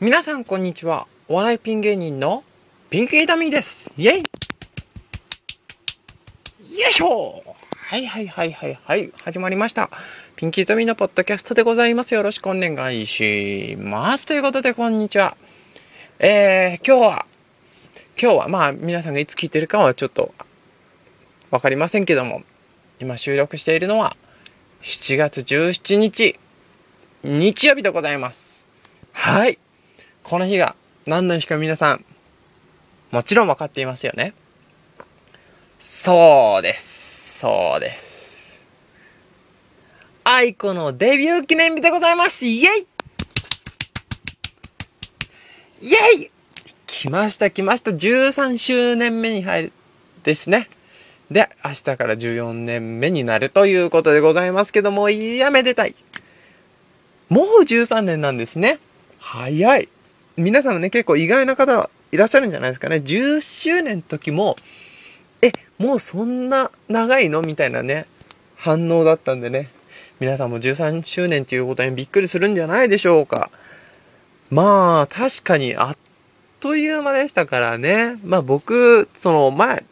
皆さんこんにちは。お笑いピン芸人のピンキーダミーです。イェイよいしょはいはいはいはいはい。始まりました。ピンキーダミーのポッドキャストでございます。よろしくお願いします。ということで、こんにちは。えー、今日は、今日は、まあ、皆さんがいつ聞いてるかはちょっと、わかりませんけども、今収録しているのは、7月17日、日曜日でございます。はい。この日が何の日か皆さん、もちろん分かっていますよね。そうです。そうです。愛子のデビュー記念日でございますイェイイェイ来ました来ました !13 周年目に入るですね。で、明日から14年目になるということでございますけども、いやめでたい。もう13年なんですね。早い。皆さんもね、結構意外な方いらっしゃるんじゃないですかね。10周年の時も、え、もうそんな長いの？みたいなね、反応だったんでね。皆さんも13周年ということにびっくりするんじゃないでしょうか。まあ、確かにあっという間でしたからね。まあ僕、その前、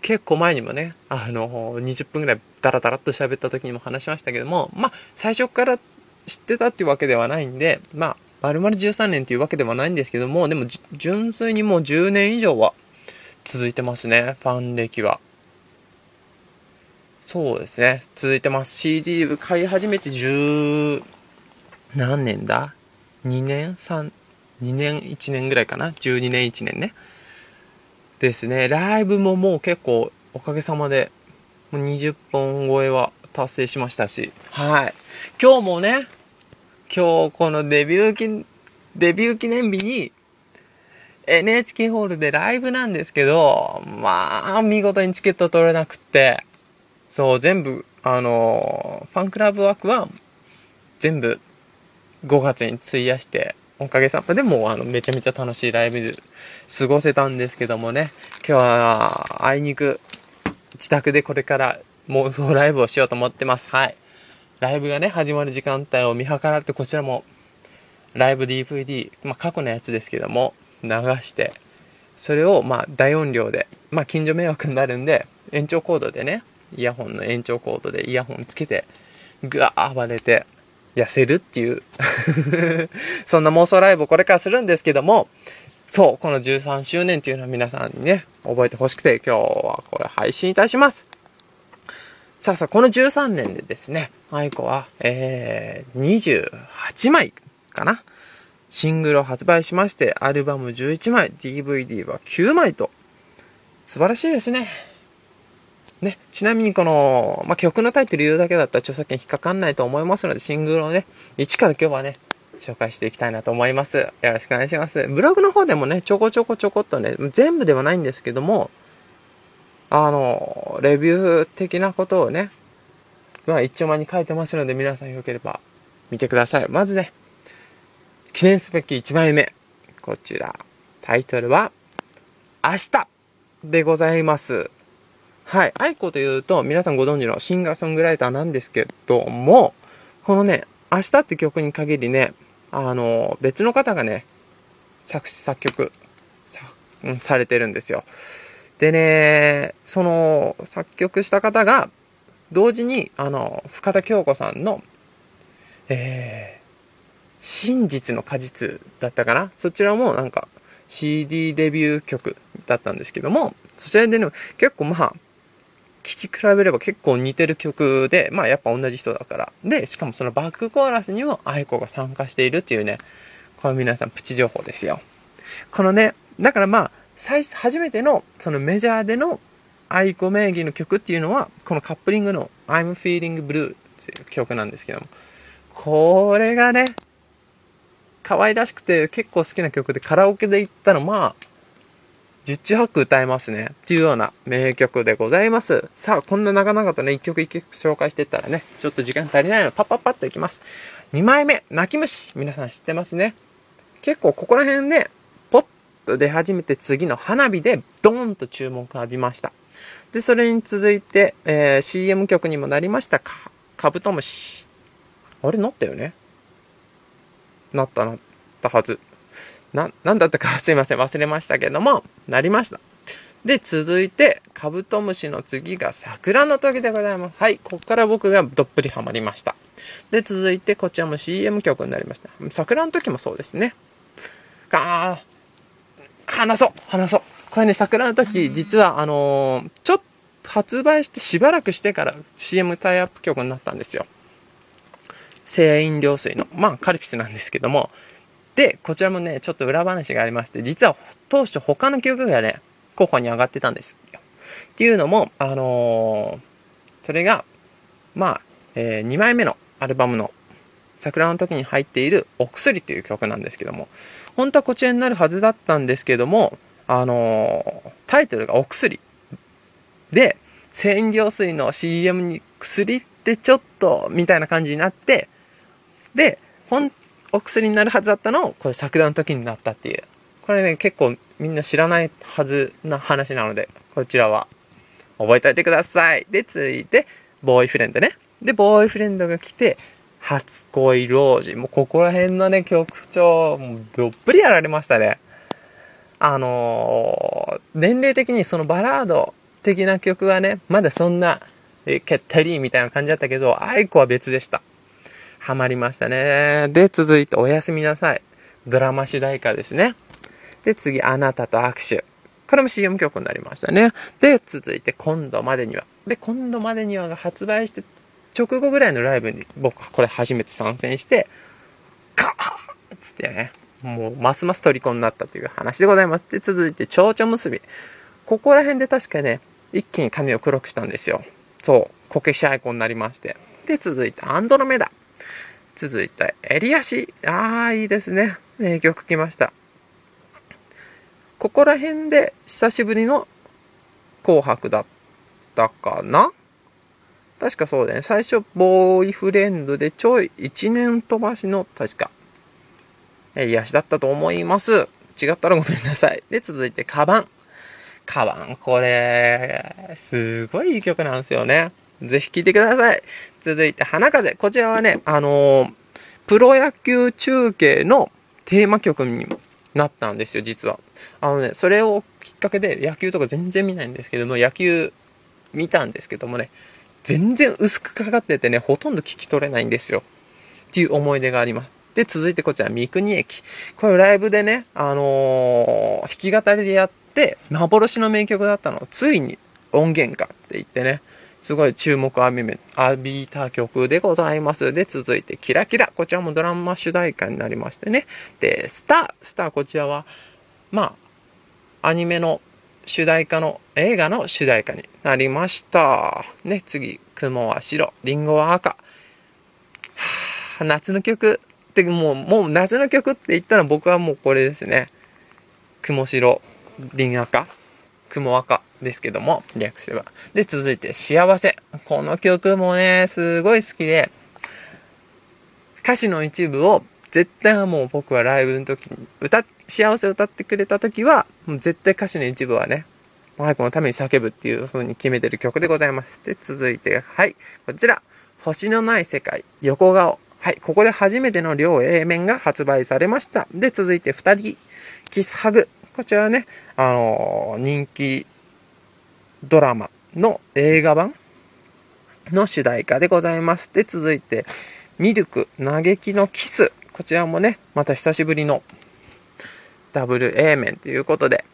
結構前にもね、あの、20分ぐらいダラダラっと喋った時にも話しましたけども、まあ、最初から知ってたっていうわけではないんで、まあ、丸々13年っていうわけではないんですけども、でも、純粋にもう10年以上は続いてますね、ファン歴は。そうですね、続いてます。CD 買い始めて10、何年だ ?2 年 ?3、2年1年ぐらいかな ?12 年1年ね。ですね。ライブももう結構おかげさまでもう20本超えは達成しましたし。はい。今日もね、今日このデビュー記、デビュー記念日に NHK ホールでライブなんですけど、まあ、見事にチケット取れなくって、そう、全部、あの、ファンクラブ枠は全部5月に費やして、おかげさまでもあのめちゃめちゃ楽しいライブで過ごせたんですけどもね。今日はあいにく自宅でこれから妄想ライブをしようと思ってます。はい。ライブがね始まる時間帯を見計らってこちらもライブ DVD、まあ、過去のやつですけども流してそれをまあ大音量で、まあ、近所迷惑になるんで延長コードでねイヤホンの延長コードでイヤホンつけてぐわー暴れて痩せるっていう そんな妄想ライブをこれからするんですけども、そう、この13周年っていうのは皆さんにね、覚えてほしくて今日はこれ配信いたします。さあさあ、この13年でですね、愛子は、えー、28枚かな。シングルを発売しまして、アルバム11枚、DVD は9枚と、素晴らしいですね。ね、ちなみにこの、まあ、曲のタイトル言うだけだったら著作権引っかかんないと思いますので、シングルをね、一から今日はね、紹介していきたいなと思います。よろしくお願いします。ブログの方でもね、ちょこちょこちょこっとね、全部ではないんですけども、あの、レビュー的なことをね、まあ一丁前に書いてますので、皆さんよければ見てください。まずね、記念すべき1枚目。こちら。タイトルは、明日でございます。はい。愛子というと、皆さんご存知のシンガーソングライターなんですけども、このね、明日って曲に限りね、あの、別の方がね、作詞作曲さ,、うん、されてるんですよ。でね、その作曲した方が、同時に、あの、深田恭子さんの、えー、真実の果実だったかな？そちらもなんか CD デビュー曲だったんですけども、そちらでね、結構まあ、聴き比べれば結構似てる曲で、まあやっぱ同じ人だから。で、しかもそのバックコーラスにも愛子が参加しているっていうね、これ皆さんプチ情報ですよ。このね、だからまあ、最初、初めてのそのメジャーでの愛子名義の曲っていうのは、このカップリングの I'm Feeling Blue っていう曲なんですけども、これがね、可愛らしくて結構好きな曲でカラオケで行ったらまあ、十中八九歌えますね。っていうような名曲でございます。さあ、こんな長々とね、一曲一曲紹介していったらね、ちょっと時間足りないので、パッパッパッといきます。2枚目、泣き虫。皆さん知ってますね。結構ここら辺で、ポッと出始めて次の花火で、ドーンと注目を浴びました。で、それに続いて、えー CM 曲にもなりましたか、カブトムシ。あれ、なったよね？なったなったはず。な、なんだったか すいません、忘れましたけども、なりました。で、続いて、カブトムシの次が桜の時でございます。はい、ここから僕がどっぷりハマりました。で、続いて、こちらも CM 曲になりました。桜の時もそうですね。あー、話そう話そうこれね、桜の時、実は、あのー、ちょっと発売してしばらくしてから CM タイアップ曲になったんですよ。清飲料水の。まあ、カルピスなんですけども。で、こちらもね、ちょっと裏話がありまして、実は当初他の曲がね、候補に上がってたんですよ。っていうのも、あのー、それが、まあ、えー、2枚目のアルバムの桜の時に入っているお薬という曲なんですけども、本当はこちらになるはずだったんですけども、あのー、タイトルがお薬で、洗浄水の CM に薬ってちょっとみたいな感じになって、で、ほん、お薬になるはずだったのを、これ桜の時になったっていう。これね、結構みんな知らないはずな話なので、こちらは覚えておいてください。で、続いて、ボーイフレンドね。で、ボーイフレンドが来て、初恋老人。もうここら辺のね、曲調、もうどっぷりやられましたね。あのー、年齢的にそのバラード的な曲はね、まだそんな、え、ケッタリーみたいな感じだったけど、アイコは別でした。ハマりましたね。で、続いて、おやすみなさい。ドラマ主題歌ですね。で、次、あなたと握手。これも CM 曲になりましたね。で、続いて、今度までには。で、今度までにはが発売して直後ぐらいのライブに僕これ初めて参戦して、カーッつってね、もうますます虜になったという話でございます。で、続いて、蝶々結び。ここら辺で確かね、一気に髪を黒くしたんですよ。そう、こけしアイコンになりまして。で、続いて、アンドロメダ。続いて、エリアシ。ああ、いいですね。名曲来ました。ここら辺で久しぶりの紅白だったかな？確かそうだね。最初、ボーイフレンドでちょい1年飛ばしの、確か、え癒しだったと思います。違ったらごめんなさい。で、続いて、カバン。カバン、これ、すごいいい曲なんですよね。ぜひ聴いてください。続いて、花風。こちらはね、あのー、プロ野球中継のテーマ曲になったんですよ、実は。あのね、それをきっかけで野球とか全然見ないんですけども、野球見たんですけどもね、全然薄くかかっててね、ほとんど聞き取れないんですよ。っていう思い出があります。で、続いてこちら、三国駅。これライブでね、あのー、弾き語りでやって、幻の名曲だったのをついに音源化って言ってね、すごい注目浴び浴びた曲でございます。で、続いて、キラキラ。こちらもドラマ主題歌になりましてね。で、スター。スター、こちらは、まあ、アニメの主題歌の、映画の主題歌になりました。ね、次、雲は白、リンゴは赤。は、夏の曲ってもう、もう夏の曲って言ったら僕はもうこれですね。雲白、リン赤、雲赤ですけども、略せば。で、続いて、幸せ。この曲もね、すごい好きで、歌詞の一部を絶対はもう僕はライブの時に歌っ、幸せを歌ってくれた時は、もう絶対歌詞の一部はね、マイクのために叫ぶっていう風に決めてる曲でございます。で、続いて、はい、こちら、星のない世界、横顔。はい、ここで初めての両 A 面が発売されました。で、続いて2人、キスハグ。こちらはね、あのー、人気ドラマの映画版の主題歌でございます。で、続いて、ミルク、嘆きのキス。こちらもね、また久しぶりのダブル A 面ということで。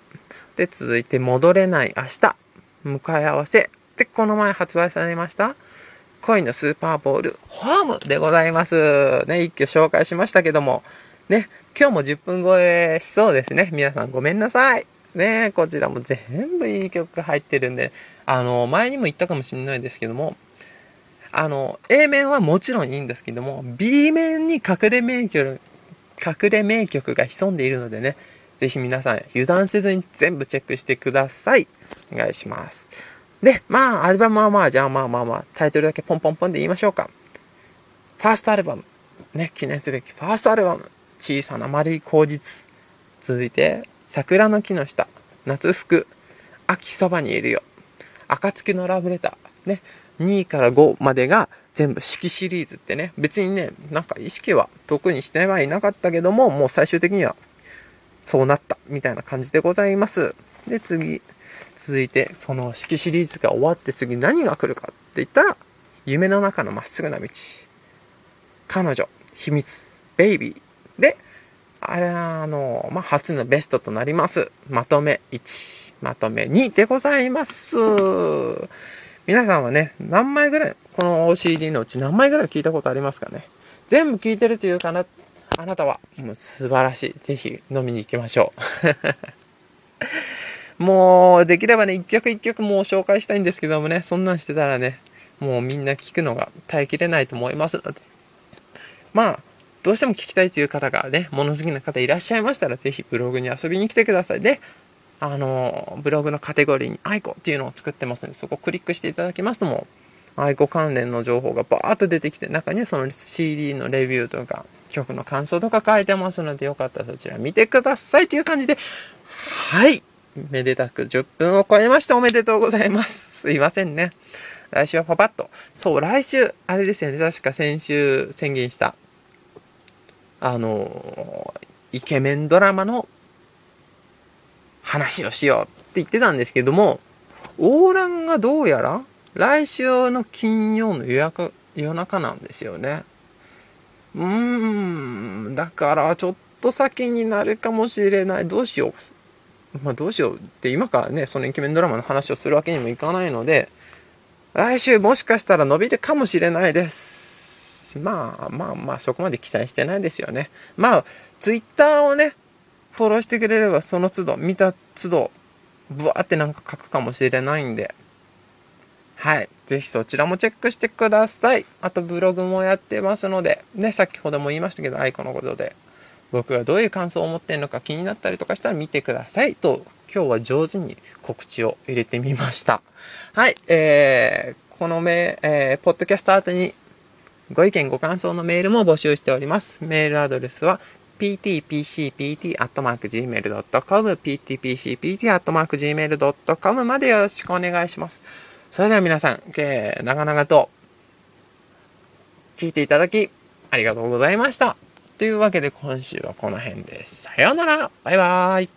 で、続いて、戻れない明日、向かい合わせ。で、この前発売されました、恋のスーパーボール、ホームでございます。ね、一挙紹介しましたけども、ね、今日も10分超えしそうですね。皆さんごめんなさい。ね、こちらも全部いい曲入ってるんで、あの、前にも言ったかもしれないですけども、あの、A 面はもちろんいいんですけども、B 面に隠れ名曲、隠れ名曲が潜んでいるのでね、ぜひ皆さん油断せずに全部チェックしてください。お願いします。で、まあ、アルバムはまあ、じゃあまあまあまあ、タイトルだけポンポンポンで言いましょうか。ファーストアルバム。ね、記念すべきファーストアルバム。小さな丸い口実。続いて、桜の木の下。夏服。秋そばにいるよ。暁のラブレター。ね、2から5までが全部式シリーズってね、別にね、なんか意識は特にしてはいなかったけども、もう最終的にはそうなった、みたいな感じでございます。で、次、続いて、その式シリーズが終わって次何が来るかって言ったら、夢の中のまっすぐな道。彼女、秘密、ベイビー。で、あれは、あの、まあ、初のベストとなります。まとめ1、まとめ2でございます。皆さんはね、何枚ぐらい、この OCD のうち何枚ぐらい聞いたことありますかね？全部聞いてるというかな、あなたは、もう素晴らしい。ぜひ飲みに行きましょう。もう、できればね、一曲一曲もう紹介したいんですけどもね、そんなんしてたらね、もうみんな聞くのが耐えきれないと思いますので。まあ、どうしても聞きたいという方がね、物好きな方いらっしゃいましたら、ぜひブログに遊びに来てください。で、あの、ブログのカテゴリーにアイコっていうのを作ってますので、そこをクリックしていただきますとも、アイコ関連の情報がバーッと出てきて、中にその CD のレビューとか、曲の感想とか書いてますので、よかったらそちら見てくださいという感じで、はい。めでたく10分を超えました。おめでとうございます。すいませんね。来週はパパッと。そう、来週、あれですよね。確か先週宣言した。あの、イケメンドラマの話をしようって言ってたんですけども、オーランがどうやら来週の金曜の予約、夜中なんですよね。うーん、だからちょっと先になるかもしれない。どうしよう。まあどうしようって今からね、そのイケメンドラマの話をするわけにもいかないので、来週もしかしたら伸びるかもしれないです。まあまあまあそこまで期待してないですよね。まあ、ツイッターをね、フォローしてくれればその都度、見た都度、ブワーってなんか書くかもしれないんで、はい。ぜひそちらもチェックしてください。あとブログもやってますので、ね、先ほども言いましたけど、アイコのことで、僕がどういう感想を持ってるのか気になったりとかしたら見てください。と、今日は上手に告知を入れてみました。はい。えー、このメ、えー、ポッドキャスト宛にご意見ご感想のメールも募集しております。メールアドレスは ptpcpt.gmail.com ptpcpt.gmail.com までよろしくお願いします。それでは皆さん、えー、長々と聞いていただきありがとうございました。というわけで今週はこの辺です。さようならバイバーイ